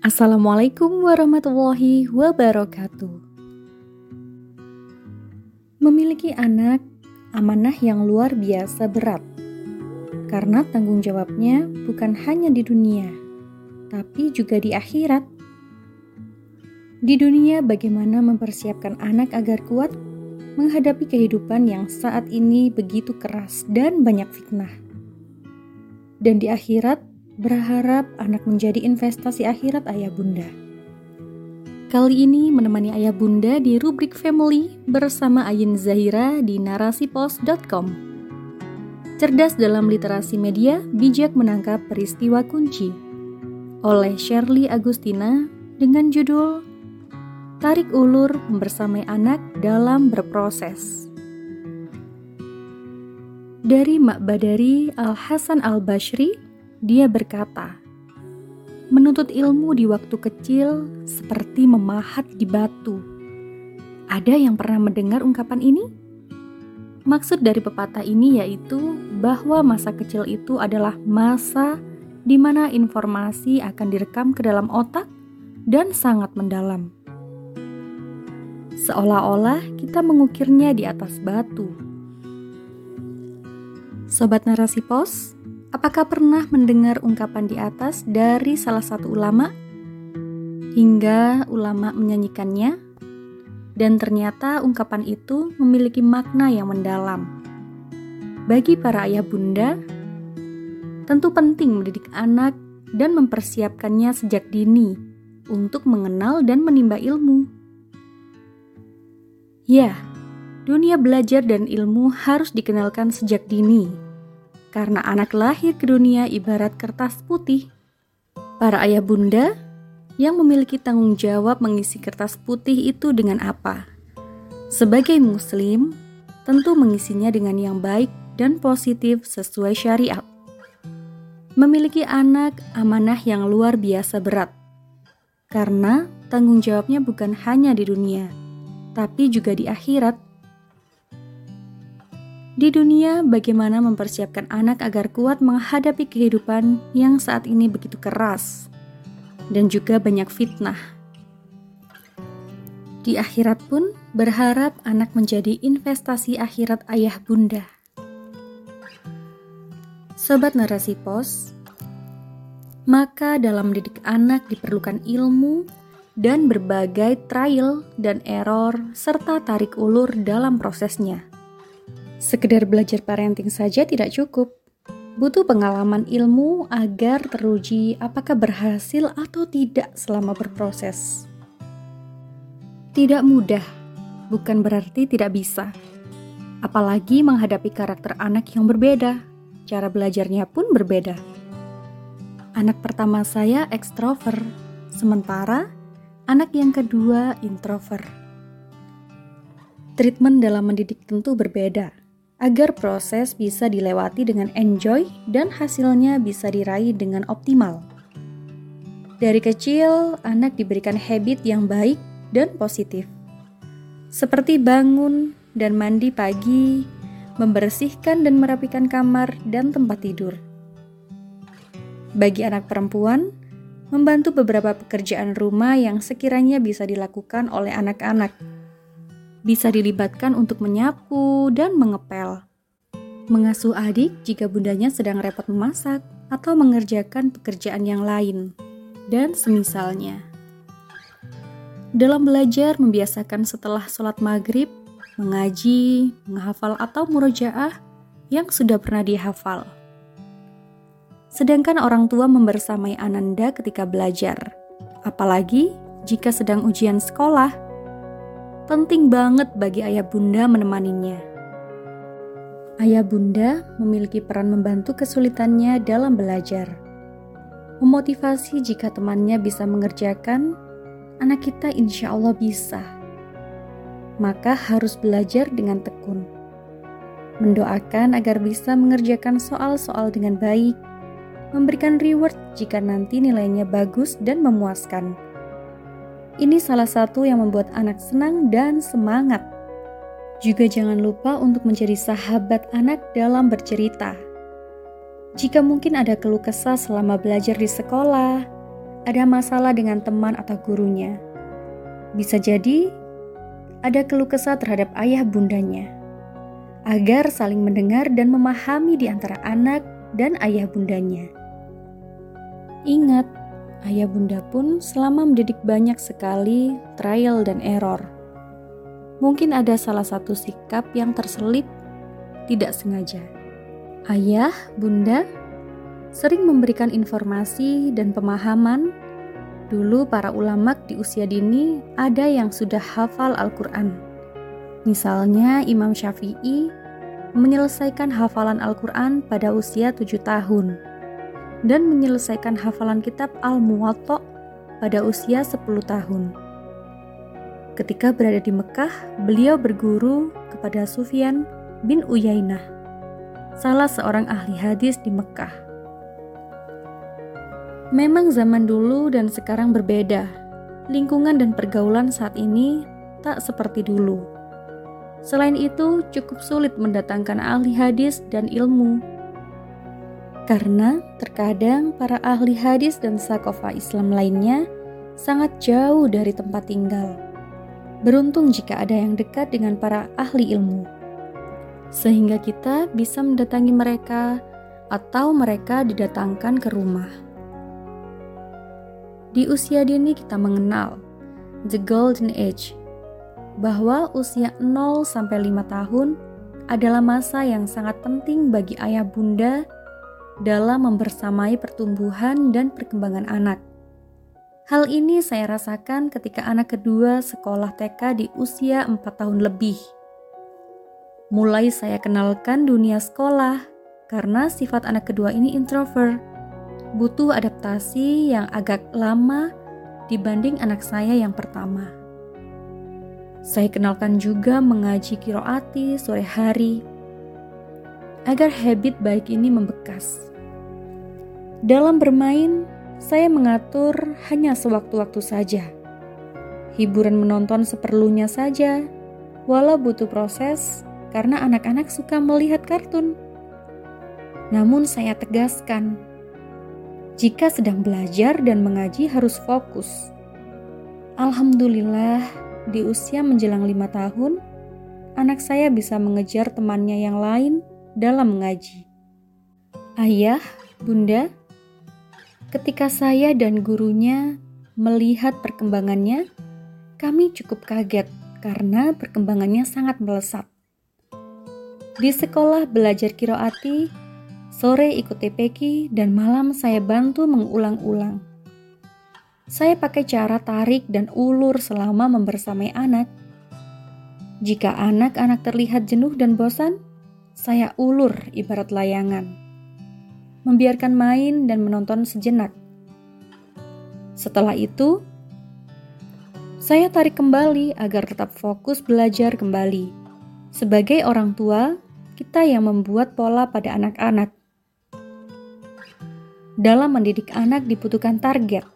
Assalamualaikum warahmatullahi wabarakatuh. Memiliki anak amanah yang luar biasa berat, karena tanggung jawabnya bukan hanya di dunia, tapi juga di akhirat. Di dunia, bagaimana mempersiapkan anak agar kuat menghadapi kehidupan yang saat ini begitu keras dan banyak fitnah, dan di akhirat berharap anak menjadi investasi akhirat ayah bunda. Kali ini menemani ayah bunda di rubrik family bersama Ayin Zahira di narasipos.com. Cerdas dalam literasi media, bijak menangkap peristiwa kunci. Oleh Shirley Agustina dengan judul Tarik Ulur Membersamai Anak dalam Berproses. Dari Mak Badari Al-Hasan Al-Bashri dia berkata, "Menuntut ilmu di waktu kecil seperti memahat di batu." Ada yang pernah mendengar ungkapan ini? Maksud dari pepatah ini yaitu bahwa masa kecil itu adalah masa di mana informasi akan direkam ke dalam otak dan sangat mendalam. Seolah-olah kita mengukirnya di atas batu. Sobat Narasi Pos, Apakah pernah mendengar ungkapan di atas dari salah satu ulama? Hingga ulama menyanyikannya, dan ternyata ungkapan itu memiliki makna yang mendalam. Bagi para ayah bunda, tentu penting mendidik anak dan mempersiapkannya sejak dini untuk mengenal dan menimba ilmu. Ya, dunia belajar dan ilmu harus dikenalkan sejak dini karena anak lahir ke dunia ibarat kertas putih. Para ayah bunda yang memiliki tanggung jawab mengisi kertas putih itu dengan apa? Sebagai muslim, tentu mengisinya dengan yang baik dan positif sesuai syariat. Memiliki anak amanah yang luar biasa berat. Karena tanggung jawabnya bukan hanya di dunia, tapi juga di akhirat di dunia, bagaimana mempersiapkan anak agar kuat menghadapi kehidupan yang saat ini begitu keras dan juga banyak fitnah. Di akhirat pun berharap anak menjadi investasi akhirat ayah bunda. Sobat narasi pos, maka dalam mendidik anak diperlukan ilmu dan berbagai trial dan error serta tarik ulur dalam prosesnya. Sekedar belajar parenting saja tidak cukup. Butuh pengalaman ilmu agar teruji apakah berhasil atau tidak selama berproses. Tidak mudah, bukan berarti tidak bisa. Apalagi menghadapi karakter anak yang berbeda, cara belajarnya pun berbeda. Anak pertama saya ekstrovert, sementara anak yang kedua introvert. Treatment dalam mendidik tentu berbeda agar proses bisa dilewati dengan enjoy dan hasilnya bisa diraih dengan optimal. Dari kecil, anak diberikan habit yang baik dan positif, seperti bangun dan mandi pagi, membersihkan dan merapikan kamar dan tempat tidur. Bagi anak perempuan, membantu beberapa pekerjaan rumah yang sekiranya bisa dilakukan oleh anak-anak bisa dilibatkan untuk menyapu dan mengepel. Mengasuh adik jika bundanya sedang repot memasak atau mengerjakan pekerjaan yang lain, dan semisalnya. Dalam belajar membiasakan setelah sholat maghrib, mengaji, menghafal atau murojaah yang sudah pernah dihafal. Sedangkan orang tua membersamai Ananda ketika belajar, apalagi jika sedang ujian sekolah penting banget bagi ayah bunda menemaninya. Ayah bunda memiliki peran membantu kesulitannya dalam belajar. Memotivasi jika temannya bisa mengerjakan, anak kita insya Allah bisa. Maka harus belajar dengan tekun. Mendoakan agar bisa mengerjakan soal-soal dengan baik, memberikan reward jika nanti nilainya bagus dan memuaskan ini salah satu yang membuat anak senang dan semangat. Juga jangan lupa untuk menjadi sahabat anak dalam bercerita. Jika mungkin ada keluh kesah selama belajar di sekolah, ada masalah dengan teman atau gurunya. Bisa jadi ada keluh kesah terhadap ayah bundanya, agar saling mendengar dan memahami di antara anak dan ayah bundanya. Ingat, ayah bunda pun selama mendidik banyak sekali trial dan error. Mungkin ada salah satu sikap yang terselip tidak sengaja. Ayah, bunda, sering memberikan informasi dan pemahaman. Dulu para ulama di usia dini ada yang sudah hafal Al-Quran. Misalnya Imam Syafi'i menyelesaikan hafalan Al-Quran pada usia tujuh tahun dan menyelesaikan hafalan kitab Al-Muwatta pada usia 10 tahun. Ketika berada di Mekah, beliau berguru kepada Sufyan bin Uyainah, salah seorang ahli hadis di Mekah. Memang zaman dulu dan sekarang berbeda. Lingkungan dan pergaulan saat ini tak seperti dulu. Selain itu, cukup sulit mendatangkan ahli hadis dan ilmu. Karena terkadang para ahli hadis dan sakofa Islam lainnya sangat jauh dari tempat tinggal. Beruntung jika ada yang dekat dengan para ahli ilmu, sehingga kita bisa mendatangi mereka atau mereka didatangkan ke rumah. Di usia dini kita mengenal the golden age bahwa usia 0 sampai 5 tahun adalah masa yang sangat penting bagi ayah bunda dalam membersamai pertumbuhan dan perkembangan anak. Hal ini saya rasakan ketika anak kedua sekolah TK di usia 4 tahun lebih. Mulai saya kenalkan dunia sekolah karena sifat anak kedua ini introvert. Butuh adaptasi yang agak lama dibanding anak saya yang pertama. Saya kenalkan juga mengaji kiroati sore hari agar habit baik ini membekas. Dalam bermain, saya mengatur hanya sewaktu-waktu saja. Hiburan menonton seperlunya saja, walau butuh proses karena anak-anak suka melihat kartun. Namun saya tegaskan, jika sedang belajar dan mengaji harus fokus. Alhamdulillah, di usia menjelang lima tahun, anak saya bisa mengejar temannya yang lain dalam mengaji. Ayah, bunda, ketika saya dan gurunya melihat perkembangannya, kami cukup kaget karena perkembangannya sangat melesat. Di sekolah belajar kiroati, sore ikut TPK, dan malam saya bantu mengulang-ulang. Saya pakai cara tarik dan ulur selama membersamai anak. Jika anak-anak terlihat jenuh dan bosan, saya ulur ibarat layangan. Membiarkan main dan menonton sejenak. Setelah itu, saya tarik kembali agar tetap fokus belajar kembali. Sebagai orang tua, kita yang membuat pola pada anak-anak. Dalam mendidik anak dibutuhkan target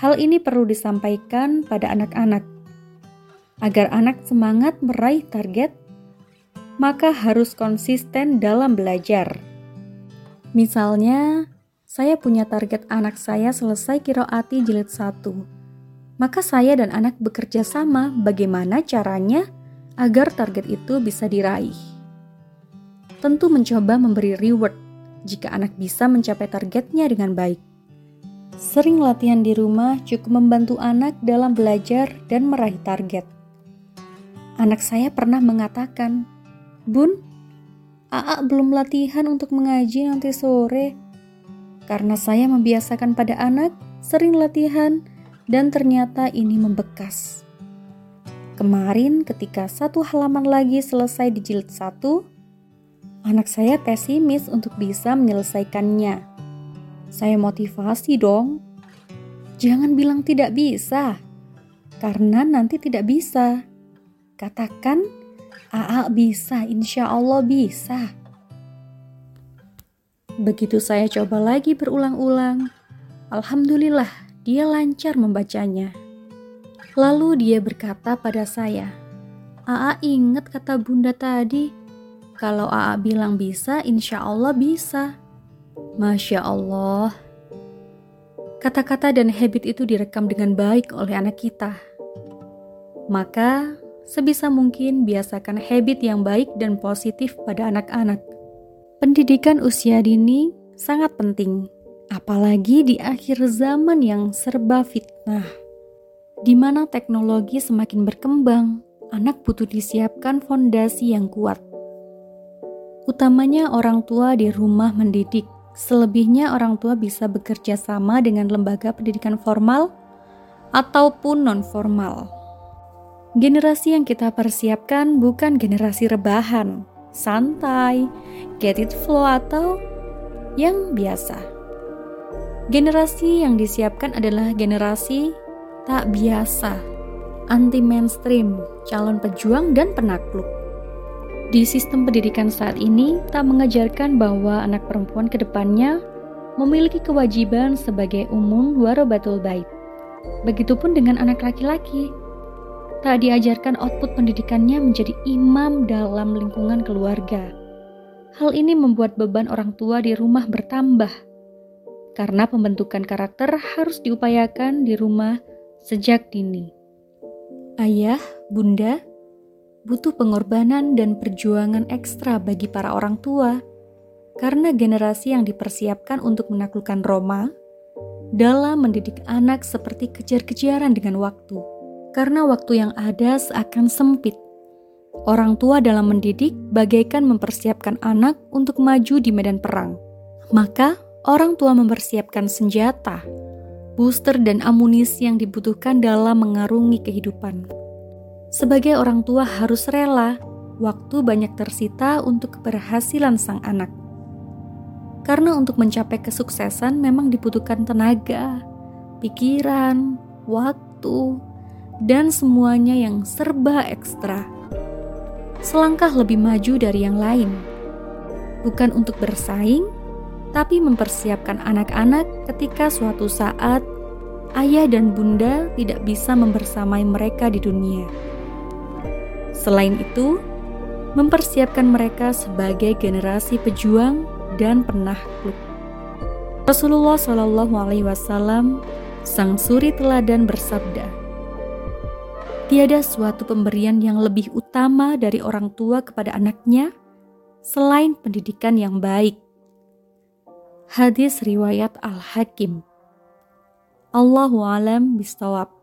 Hal ini perlu disampaikan pada anak-anak. Agar anak semangat meraih target, maka harus konsisten dalam belajar. Misalnya, saya punya target anak saya selesai kiroati jilid 1. Maka saya dan anak bekerja sama bagaimana caranya agar target itu bisa diraih. Tentu mencoba memberi reward jika anak bisa mencapai targetnya dengan baik. Sering latihan di rumah cukup membantu anak dalam belajar dan meraih target. Anak saya pernah mengatakan, "Bun, Aa belum latihan untuk mengaji nanti sore." Karena saya membiasakan pada anak sering latihan dan ternyata ini membekas. Kemarin ketika satu halaman lagi selesai di jilid satu, anak saya pesimis untuk bisa menyelesaikannya saya motivasi dong. Jangan bilang tidak bisa, karena nanti tidak bisa. Katakan, Aa bisa, insya Allah bisa. Begitu saya coba lagi berulang-ulang, Alhamdulillah dia lancar membacanya. Lalu dia berkata pada saya, Aa ingat kata bunda tadi, kalau Aa bilang bisa, insya Allah bisa. Masya Allah. kata-kata dan habit itu direkam dengan baik oleh anak kita. Maka, sebisa mungkin biasakan habit yang baik dan positif pada anak-anak. Pendidikan usia dini sangat penting, apalagi di akhir zaman yang serba fitnah. Di mana teknologi semakin berkembang, anak butuh disiapkan fondasi yang kuat. Utamanya orang tua di rumah mendidik Selebihnya orang tua bisa bekerja sama dengan lembaga pendidikan formal ataupun non-formal. Generasi yang kita persiapkan bukan generasi rebahan, santai, get it flow atau yang biasa. Generasi yang disiapkan adalah generasi tak biasa, anti mainstream, calon pejuang dan penakluk. Di sistem pendidikan saat ini, tak mengajarkan bahwa anak perempuan ke depannya memiliki kewajiban sebagai umum warabatul bait. Begitupun dengan anak laki-laki. Tak diajarkan output pendidikannya menjadi imam dalam lingkungan keluarga. Hal ini membuat beban orang tua di rumah bertambah. Karena pembentukan karakter harus diupayakan di rumah sejak dini. Ayah, bunda, butuh pengorbanan dan perjuangan ekstra bagi para orang tua karena generasi yang dipersiapkan untuk menaklukkan Roma dalam mendidik anak seperti kejar-kejaran dengan waktu. Karena waktu yang ada seakan sempit. Orang tua dalam mendidik bagaikan mempersiapkan anak untuk maju di medan perang. Maka, orang tua mempersiapkan senjata, booster dan amunisi yang dibutuhkan dalam mengarungi kehidupan. Sebagai orang tua harus rela, waktu banyak tersita untuk keberhasilan sang anak. Karena untuk mencapai kesuksesan memang dibutuhkan tenaga, pikiran, waktu, dan semuanya yang serba ekstra. Selangkah lebih maju dari yang lain. Bukan untuk bersaing, tapi mempersiapkan anak-anak ketika suatu saat ayah dan bunda tidak bisa membersamai mereka di dunia. Selain itu, mempersiapkan mereka sebagai generasi pejuang dan penakluk. Rasulullah Shallallahu Alaihi Wasallam, sang suri teladan bersabda, "Tiada suatu pemberian yang lebih utama dari orang tua kepada anaknya selain pendidikan yang baik." Hadis riwayat Al Hakim. Allahu alam bistawab.